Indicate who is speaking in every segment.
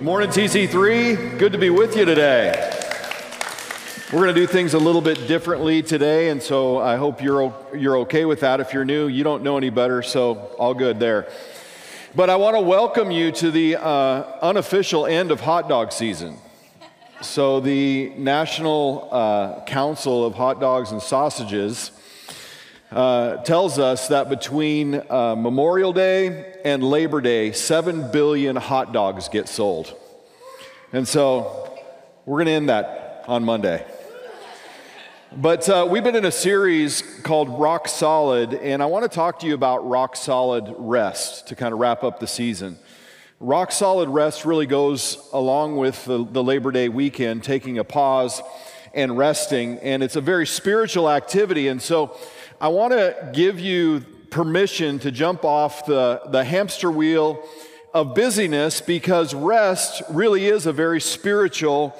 Speaker 1: Morning, TC3. Good to be with you today. We're going to do things a little bit differently today, and so I hope you're, you're okay with that. If you're new, you don't know any better, so all good there. But I want to welcome you to the uh, unofficial end of hot dog season. So, the National uh, Council of Hot Dogs and Sausages uh, tells us that between uh, Memorial Day and Labor Day, 7 billion hot dogs get sold. And so we're going to end that on Monday. But uh, we've been in a series called Rock Solid, and I want to talk to you about rock solid rest to kind of wrap up the season. Rock solid rest really goes along with the, the Labor Day weekend, taking a pause and resting, and it's a very spiritual activity. And so I want to give you permission to jump off the, the hamster wheel of busyness because rest really is a very spiritual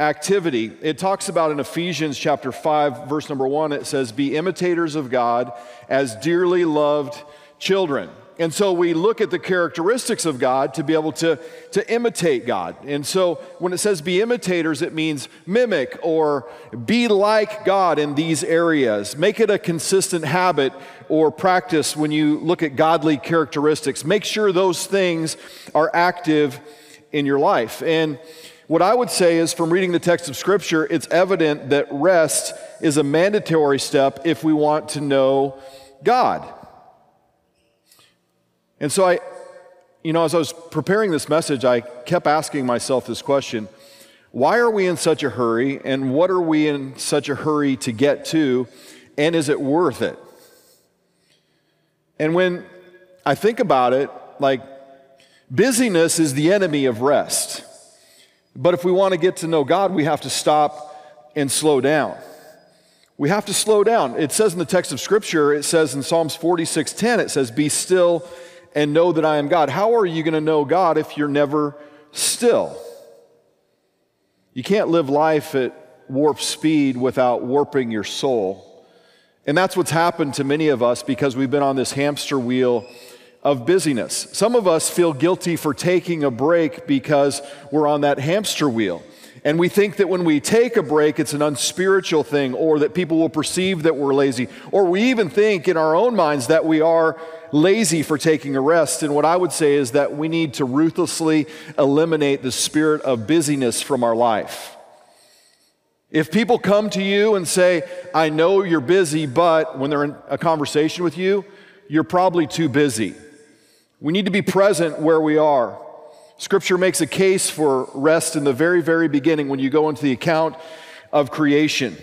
Speaker 1: activity. It talks about in Ephesians chapter 5, verse number 1, it says, Be imitators of God as dearly loved children. And so we look at the characteristics of God to be able to, to imitate God. And so when it says be imitators, it means mimic or be like God in these areas. Make it a consistent habit or practice when you look at godly characteristics. Make sure those things are active in your life. And what I would say is from reading the text of Scripture, it's evident that rest is a mandatory step if we want to know God. And so I, you know, as I was preparing this message, I kept asking myself this question why are we in such a hurry, and what are we in such a hurry to get to, and is it worth it? And when I think about it, like, busyness is the enemy of rest. But if we want to get to know God, we have to stop and slow down. We have to slow down. It says in the text of Scripture, it says in Psalms 46:10, it says, Be still and know that I am God. How are you going to know God if you're never still? You can't live life at warp speed without warping your soul. And that's what's happened to many of us because we've been on this hamster wheel of busyness. Some of us feel guilty for taking a break because we're on that hamster wheel. And we think that when we take a break, it's an unspiritual thing, or that people will perceive that we're lazy. Or we even think in our own minds that we are lazy for taking a rest. And what I would say is that we need to ruthlessly eliminate the spirit of busyness from our life. If people come to you and say, I know you're busy, but when they're in a conversation with you, you're probably too busy. We need to be present where we are. Scripture makes a case for rest in the very, very beginning when you go into the account of creation.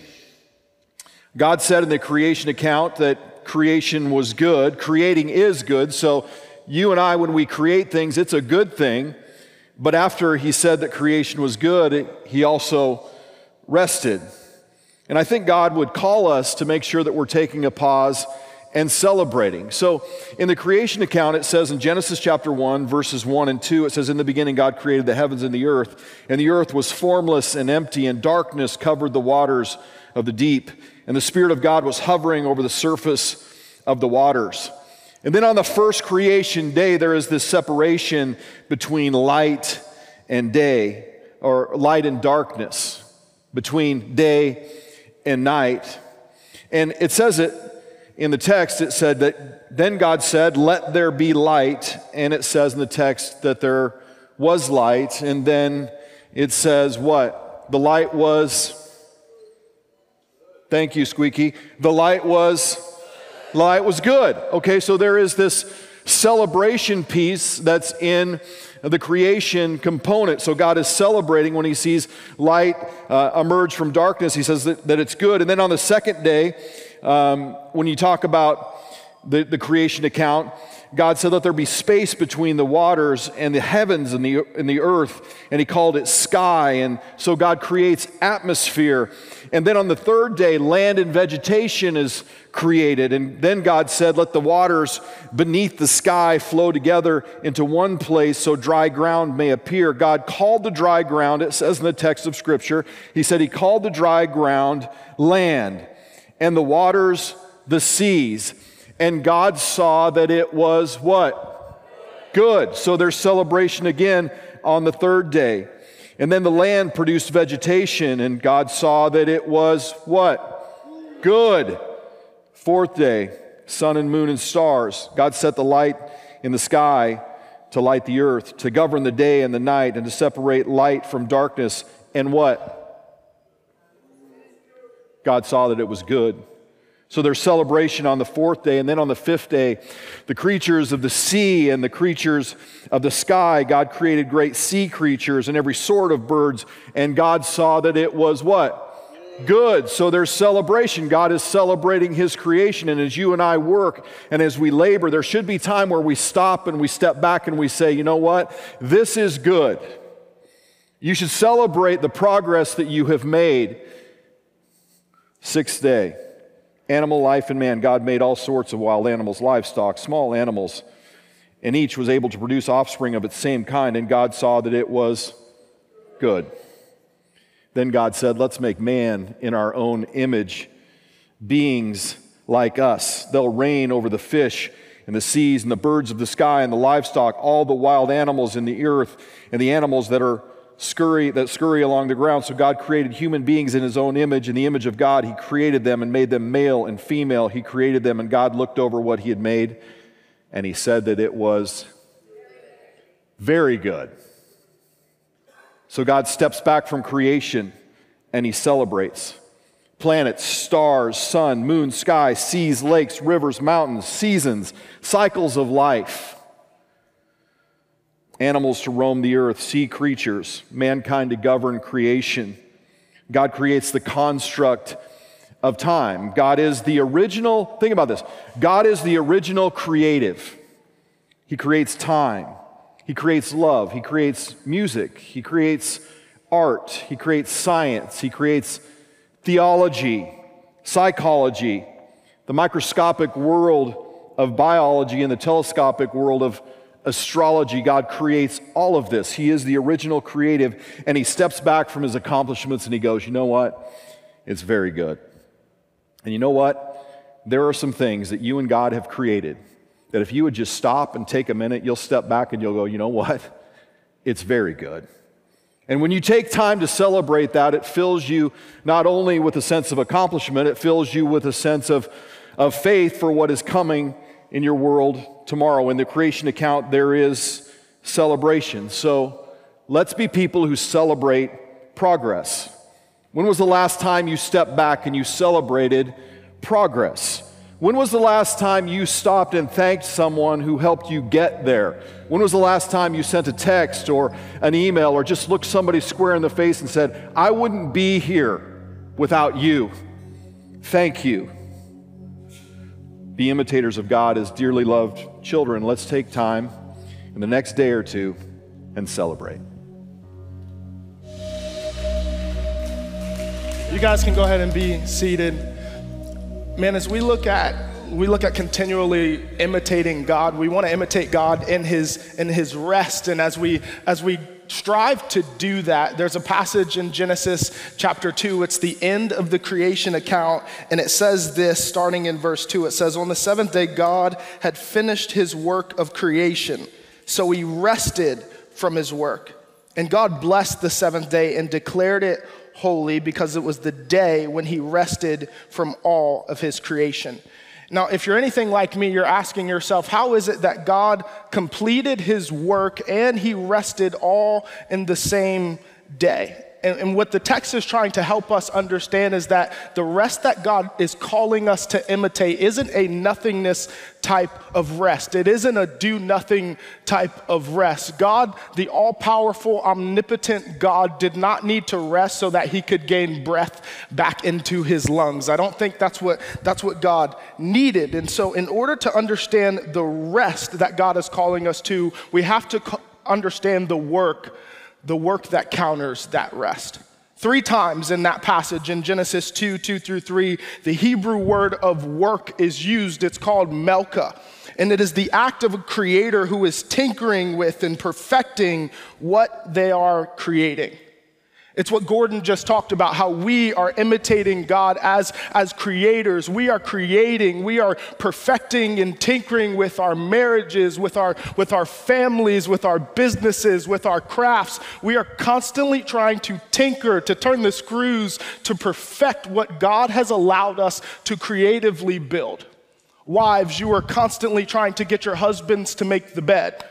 Speaker 1: God said in the creation account that creation was good. Creating is good. So, you and I, when we create things, it's a good thing. But after he said that creation was good, he also rested. And I think God would call us to make sure that we're taking a pause and celebrating. So in the creation account, it says in Genesis chapter 1, verses 1 and 2, it says, In the beginning, God created the heavens and the earth, and the earth was formless and empty, and darkness covered the waters of the deep, and the Spirit of God was hovering over the surface of the waters. And then on the first creation day, there is this separation between light and day, or light and darkness, between day and night. And it says it in the text, it said that then God said, Let there be light. And it says in the text that there was light. And then it says, What? The light was, thank you, Squeaky. The light was, light was good. Okay, so there is this celebration piece that's in the creation component. So God is celebrating when he sees light uh, emerge from darkness. He says that, that it's good. And then on the second day, um, when you talk about the, the creation account, God said, Let there be space between the waters and the heavens and the, and the earth. And He called it sky. And so God creates atmosphere. And then on the third day, land and vegetation is created. And then God said, Let the waters beneath the sky flow together into one place so dry ground may appear. God called the dry ground, it says in the text of Scripture, He said He called the dry ground land and the waters the seas. And God saw that it was what? Good. So there's celebration again on the third day. And then the land produced vegetation, and God saw that it was what? Good. Fourth day, sun and moon and stars. God set the light in the sky to light the earth, to govern the day and the night, and to separate light from darkness. And what? God saw that it was good. So there's celebration on the fourth day, and then on the fifth day, the creatures of the sea and the creatures of the sky, God created great sea creatures and every sort of birds, and God saw that it was what? Good. So there's celebration. God is celebrating His creation, and as you and I work and as we labor, there should be time where we stop and we step back and we say, you know what? This is good. You should celebrate the progress that you have made. Sixth day animal life and man. God made all sorts of wild animals, livestock, small animals, and each was able to produce offspring of its same kind, and God saw that it was good. Then God said, Let's make man in our own image, beings like us. They'll reign over the fish and the seas and the birds of the sky and the livestock, all the wild animals in the earth and the animals that are scurry that scurry along the ground. So God created human beings in his own image. In the image of God, he created them and made them male and female. He created them, and God looked over what he had made, and he said that it was very good. So God steps back from creation and he celebrates. Planets, stars, sun, moon, sky, seas, lakes, rivers, mountains, seasons, cycles of life animals to roam the earth, sea creatures, mankind to govern creation. God creates the construct of time. God is the original, think about this God is the original creative. He creates time, He creates love, He creates music, He creates art, He creates science, He creates theology, psychology, the microscopic world of biology, and the telescopic world of astrology, God creates all of this. He is the original creative, and he steps back from his accomplishments and he goes, You know what? It's very good. And you know what? There are some things that you and God have created that if you would just stop and take a minute, you'll step back and you'll go, You know what? It's very good. And when you take time to celebrate that, it fills you not only with a sense of accomplishment, it fills you with a sense of, of faith for what is coming in your world tomorrow. In the creation account, there is celebration. So let's be people who celebrate progress. When was the last time you stepped back and you celebrated progress? When was the last time you stopped and thanked someone who helped you get there? When was the last time you sent a text or an email or just looked somebody square in the face and said, I wouldn't be here without you? Thank you be imitators of God as dearly loved children, let's take time in the next day or two and celebrate.
Speaker 2: You guys can go ahead and be seated. Man, as we look at we look at continually imitating God, we want to imitate God in his in his rest and as we as we strive to do that. There's a passage in Genesis chapter 2. It's the end of the creation account. And it says this, starting in verse 2. It says, On the seventh day, God had finished his work of creation. So he rested from his work. And God blessed the seventh day and declared it holy because it was the day when he rested from all of his creation. Now, if you're anything like me, you're asking yourself, how is it that God completed his work and he rested all in the same day? And, and what the text is trying to help us understand is that the rest that God is calling us to imitate isn't a nothingness type of rest. It isn't a do nothing type of rest. God, the all powerful, omnipotent God, did not need to rest so that he could gain breath back into his lungs. I don't think that's what, that's what God needed. And so, in order to understand the rest that God is calling us to, we have to co- understand the work the work that counters that rest. Three times in that passage in Genesis 2 2 through 3, the Hebrew word of work is used. It's called melka. And it is the act of a creator who is tinkering with and perfecting what they are creating. It's what Gordon just talked about how we are imitating God as, as creators. We are creating, we are perfecting and tinkering with our marriages, with our, with our families, with our businesses, with our crafts. We are constantly trying to tinker, to turn the screws, to perfect what God has allowed us to creatively build. Wives, you are constantly trying to get your husbands to make the bed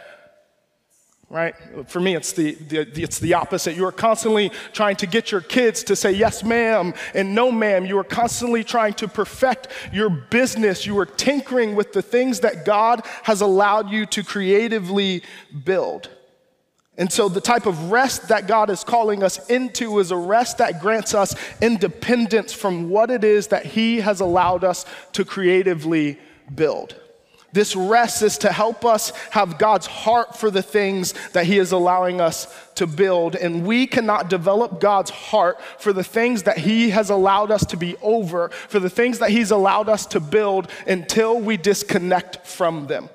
Speaker 2: right? For me, it's the, the, it's the opposite. You are constantly trying to get your kids to say yes, ma'am, and no, ma'am. You are constantly trying to perfect your business. You are tinkering with the things that God has allowed you to creatively build. And so, the type of rest that God is calling us into is a rest that grants us independence from what it is that He has allowed us to creatively build. This rest is to help us have God's heart for the things that He is allowing us to build. And we cannot develop God's heart for the things that He has allowed us to be over, for the things that He's allowed us to build until we disconnect from them.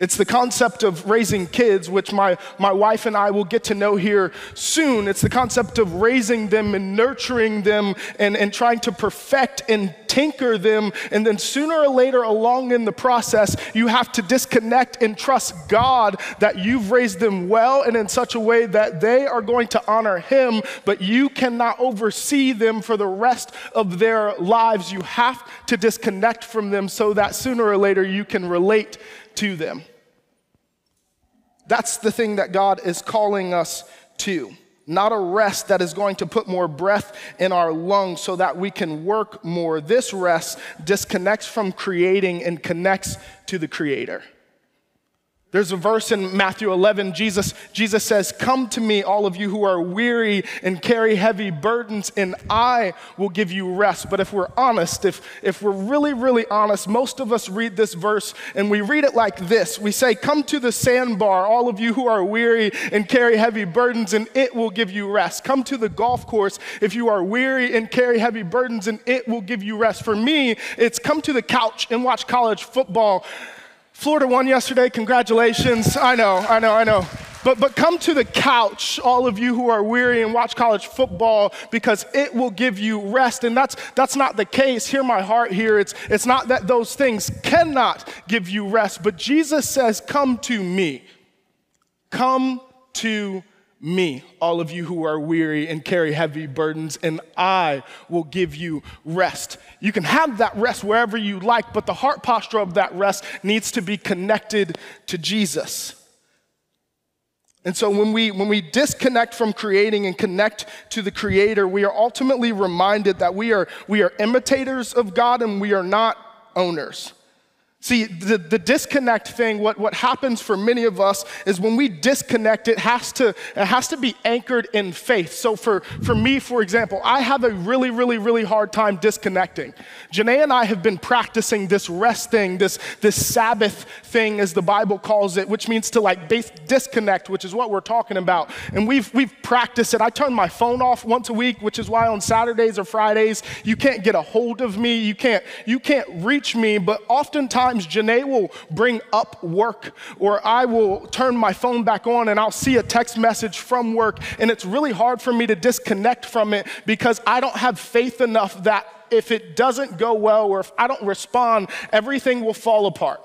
Speaker 2: It's the concept of raising kids, which my, my wife and I will get to know here soon. It's the concept of raising them and nurturing them and, and trying to perfect and tinker them. And then sooner or later, along in the process, you have to disconnect and trust God that you've raised them well and in such a way that they are going to honor Him, but you cannot oversee them for the rest of their lives. You have to disconnect from them so that sooner or later you can relate to them. That's the thing that God is calling us to. Not a rest that is going to put more breath in our lungs so that we can work more. This rest disconnects from creating and connects to the Creator. There's a verse in Matthew 11, Jesus, Jesus says, Come to me, all of you who are weary and carry heavy burdens, and I will give you rest. But if we're honest, if, if we're really, really honest, most of us read this verse and we read it like this We say, Come to the sandbar, all of you who are weary and carry heavy burdens, and it will give you rest. Come to the golf course if you are weary and carry heavy burdens, and it will give you rest. For me, it's come to the couch and watch college football Florida won yesterday. Congratulations. I know, I know, I know. But, but come to the couch, all of you who are weary, and watch college football because it will give you rest. And that's, that's not the case. Hear my heart here. It's, it's not that those things cannot give you rest, but Jesus says, Come to me. Come to me, all of you who are weary and carry heavy burdens, and I will give you rest. You can have that rest wherever you like, but the heart posture of that rest needs to be connected to Jesus. And so when we, when we disconnect from creating and connect to the Creator, we are ultimately reminded that we are, we are imitators of God and we are not owners. See, the, the disconnect thing, what, what happens for many of us is when we disconnect, it has to, it has to be anchored in faith. So for, for me, for example, I have a really, really, really hard time disconnecting. Janae and I have been practicing this rest thing, this, this Sabbath thing, as the Bible calls it, which means to like base, disconnect, which is what we're talking about. And we've, we've practiced it. I turn my phone off once a week, which is why on Saturdays or Fridays, you can't get a hold of me. You can't, you can't reach me, but oftentimes times Janae will bring up work, or I will turn my phone back on and I'll see a text message from work, and it's really hard for me to disconnect from it because I don't have faith enough that if it doesn't go well or if I don't respond, everything will fall apart.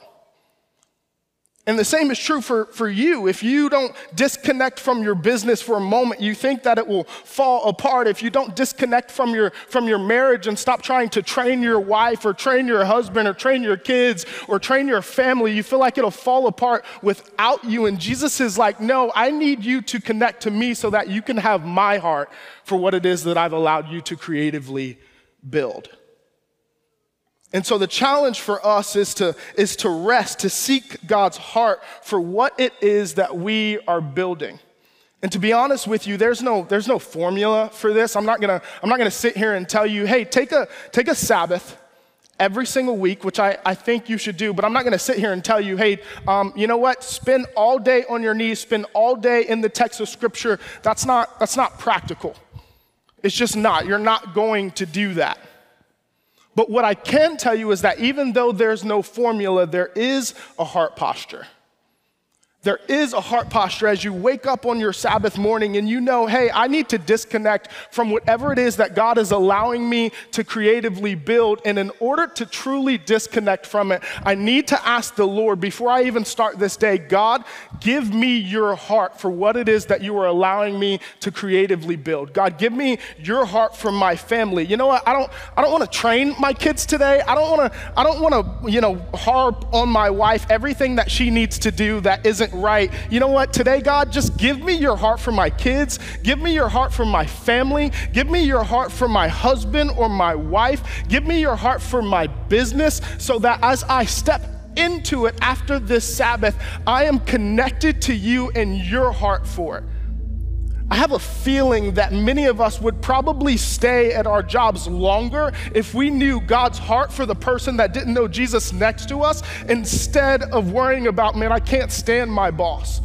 Speaker 2: And the same is true for, for you. If you don't disconnect from your business for a moment, you think that it will fall apart. If you don't disconnect from your, from your marriage and stop trying to train your wife or train your husband or train your kids or train your family, you feel like it'll fall apart without you. And Jesus is like, no, I need you to connect to me so that you can have my heart for what it is that I've allowed you to creatively build. And so the challenge for us is to, is to rest, to seek God's heart for what it is that we are building. And to be honest with you, there's no, there's no formula for this. I'm not gonna, I'm not gonna sit here and tell you, hey, take a, take a Sabbath every single week, which I, I think you should do, but I'm not gonna sit here and tell you, hey, um, you know what, spend all day on your knees, spend all day in the text of scripture. That's not, that's not practical. It's just not. You're not going to do that. But what I can tell you is that even though there's no formula, there is a heart posture. There is a heart posture as you wake up on your Sabbath morning and you know, hey, I need to disconnect from whatever it is that God is allowing me to creatively build. And in order to truly disconnect from it, I need to ask the Lord before I even start this day, God, give me your heart for what it is that you are allowing me to creatively build. God, give me your heart for my family. You know what? I don't I don't want to train my kids today. I don't want to I don't want to, you know, harp on my wife everything that she needs to do that isn't isn't right. You know what? Today, God, just give me your heart for my kids. Give me your heart for my family. Give me your heart for my husband or my wife. Give me your heart for my business so that as I step into it after this Sabbath, I am connected to you and your heart for it. I have a feeling that many of us would probably stay at our jobs longer if we knew God's heart for the person that didn't know Jesus next to us instead of worrying about, man, I can't stand my boss.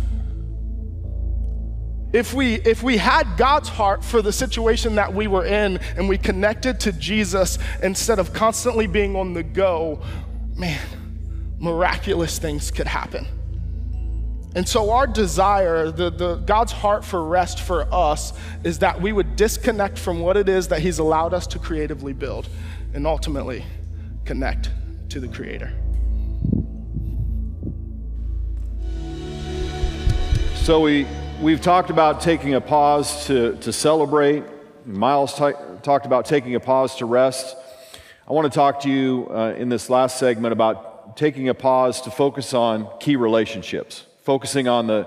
Speaker 2: If we, if we had God's heart for the situation that we were in and we connected to Jesus instead of constantly being on the go, man, miraculous things could happen. And so, our desire, the, the, God's heart for rest for us, is that we would disconnect from what it is that He's allowed us to creatively build and ultimately connect to the Creator.
Speaker 1: So, we, we've talked about taking a pause to, to celebrate. Miles t- talked about taking a pause to rest. I want to talk to you uh, in this last segment about taking a pause to focus on key relationships focusing on the,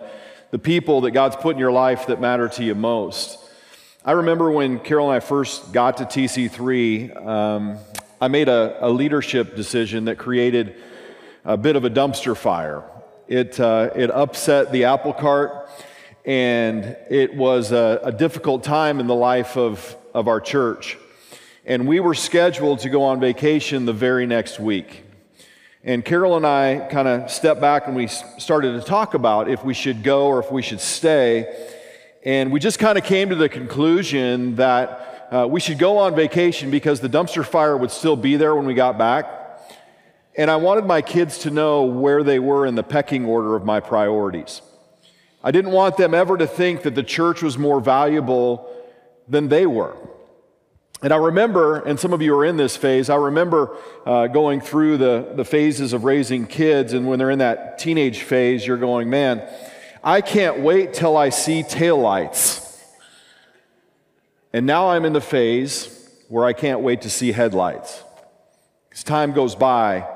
Speaker 1: the people that God's put in your life that matter to you most. I remember when Carol and I first got to TC3, um, I made a, a, leadership decision that created a bit of a dumpster fire. It, uh, it upset the apple cart, and it was a, a difficult time in the life of, of our church. And we were scheduled to go on vacation the very next week. And Carol and I kind of stepped back and we started to talk about if we should go or if we should stay. And we just kind of came to the conclusion that uh, we should go on vacation because the dumpster fire would still be there when we got back. And I wanted my kids to know where they were in the pecking order of my priorities. I didn't want them ever to think that the church was more valuable than they were. And I remember, and some of you are in this phase, I remember uh, going through the, the phases of raising kids, and when they're in that teenage phase, you're going, man, I can't wait till I see taillights. And now I'm in the phase where I can't wait to see headlights. As time goes by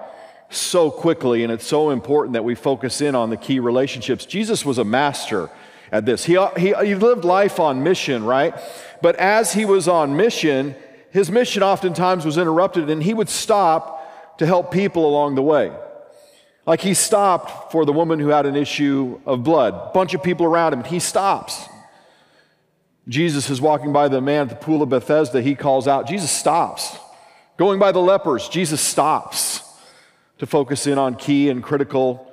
Speaker 1: so quickly, and it's so important that we focus in on the key relationships. Jesus was a master at this. He, he, he lived life on mission, right? But as he was on mission, his mission oftentimes was interrupted and he would stop to help people along the way. Like he stopped for the woman who had an issue of blood. Bunch of people around him. He stops. Jesus is walking by the man at the pool of Bethesda. He calls out. Jesus stops. Going by the lepers, Jesus stops to focus in on key and critical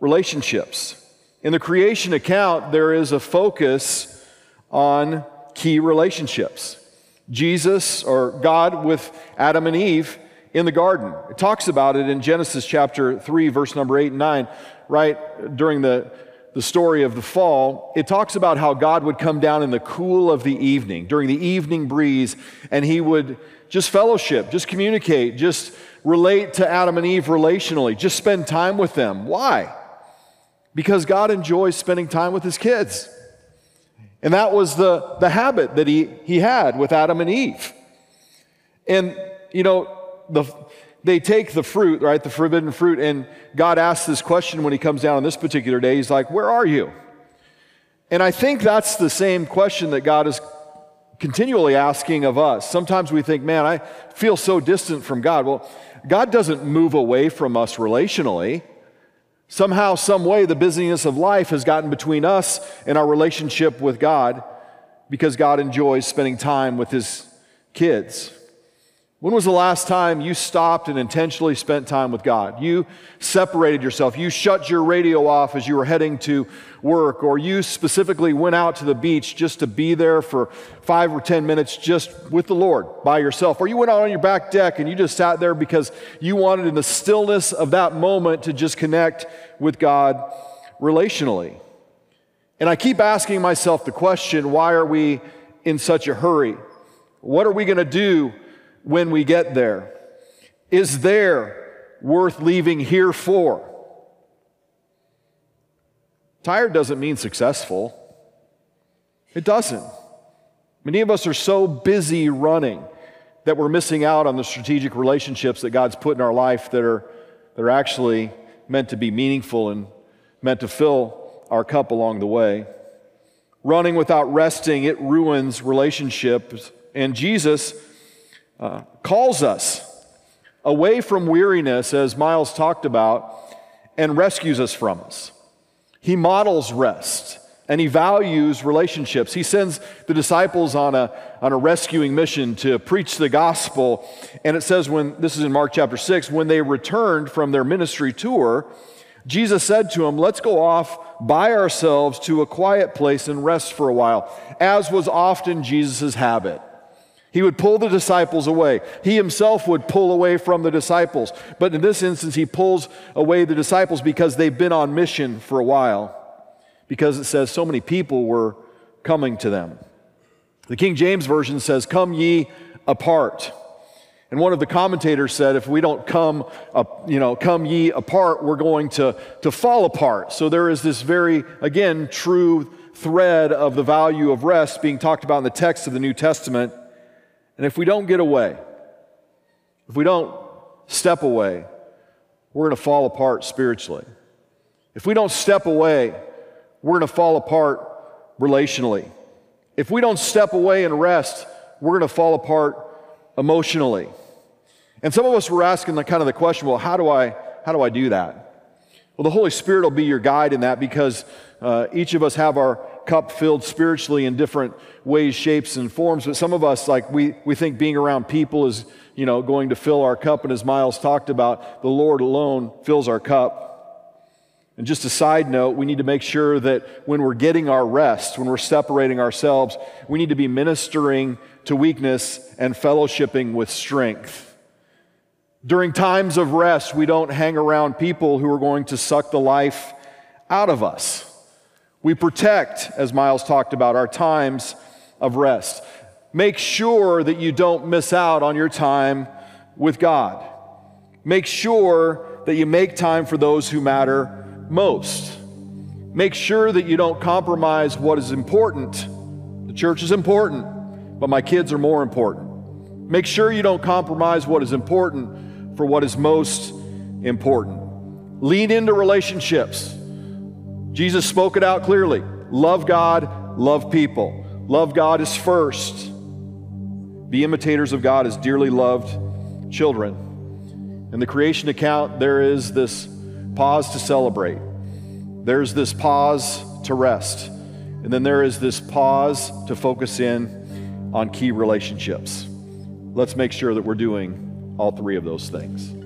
Speaker 1: relationships. In the creation account, there is a focus on key relationships. Jesus or God with Adam and Eve in the garden. It talks about it in Genesis chapter 3, verse number 8 and 9, right during the, the story of the fall. It talks about how God would come down in the cool of the evening, during the evening breeze, and he would just fellowship, just communicate, just relate to Adam and Eve relationally, just spend time with them. Why? because God enjoys spending time with his kids. And that was the, the habit that he, he had with Adam and Eve. And, you know, the, they take the fruit, right, the forbidden fruit, and God asks this question when he comes down on this particular day. He's like, Where are you? And I think that's the same question that God is continually asking of us. Sometimes we think, Man, I feel so distant from God. Well, God doesn't move away from us relationally. Somehow, some way, the busyness of life has gotten between us and our relationship with God because God enjoys spending time with his kids. When was the last time you stopped and intentionally spent time with God? You separated yourself. You shut your radio off as you were heading to work, or you specifically went out to the beach just to be there for five or 10 minutes just with the Lord by yourself. Or you went out on your back deck and you just sat there because you wanted in the stillness of that moment to just connect with God relationally. And I keep asking myself the question why are we in such a hurry? What are we going to do when we get there? Is there worth leaving here for? Tired doesn't mean successful. It doesn't. Many of us are so busy running that we're missing out on the strategic relationships that God's put in our life that are, that are actually meant to be meaningful and meant to fill our cup along the way. Running without resting, it ruins relationships. And Jesus uh, calls us away from weariness, as Miles talked about, and rescues us from us. He models rest and he values relationships. He sends the disciples on a, on a rescuing mission to preach the gospel. And it says, when this is in Mark chapter 6, when they returned from their ministry tour, Jesus said to them, Let's go off by ourselves to a quiet place and rest for a while, as was often Jesus' habit. He would pull the disciples away. He himself would pull away from the disciples. But in this instance, he pulls away the disciples because they've been on mission for a while, because it says so many people were coming to them. The King James Version says, Come ye apart. And one of the commentators said, if we don't come, up, you know, come ye apart, we're going to, to fall apart. So there is this very, again, true thread of the value of rest being talked about in the text of the New Testament. And if we don't get away, if we don't step away, we're going to fall apart spiritually. If we don't step away, we're going to fall apart relationally. If we don't step away and rest, we're going to fall apart emotionally. And some of us were asking the kind of the question, well, how do I how do I do that? Well, the Holy Spirit will be your guide in that because uh, each of us have our cup filled spiritually in different ways, shapes, and forms. But some of us, like we, we think being around people is, you know, going to fill our cup. And as Miles talked about, the Lord alone fills our cup. And just a side note, we need to make sure that when we're getting our rest, when we're separating ourselves, we need to be ministering to weakness and fellowshipping with strength. During times of rest, we don't hang around people who are going to suck the life out of us. We protect, as Miles talked about, our times of rest. Make sure that you don't miss out on your time with God. Make sure that you make time for those who matter most. Make sure that you don't compromise what is important. The church is important, but my kids are more important. Make sure you don't compromise what is important for what is most important. Lean into relationships. Jesus spoke it out clearly love God, love people. Love God is first. Be imitators of God as dearly loved children. In the creation account, there is this pause to celebrate, there's this pause to rest, and then there is this pause to focus in on key relationships. Let's make sure that we're doing all three of those things.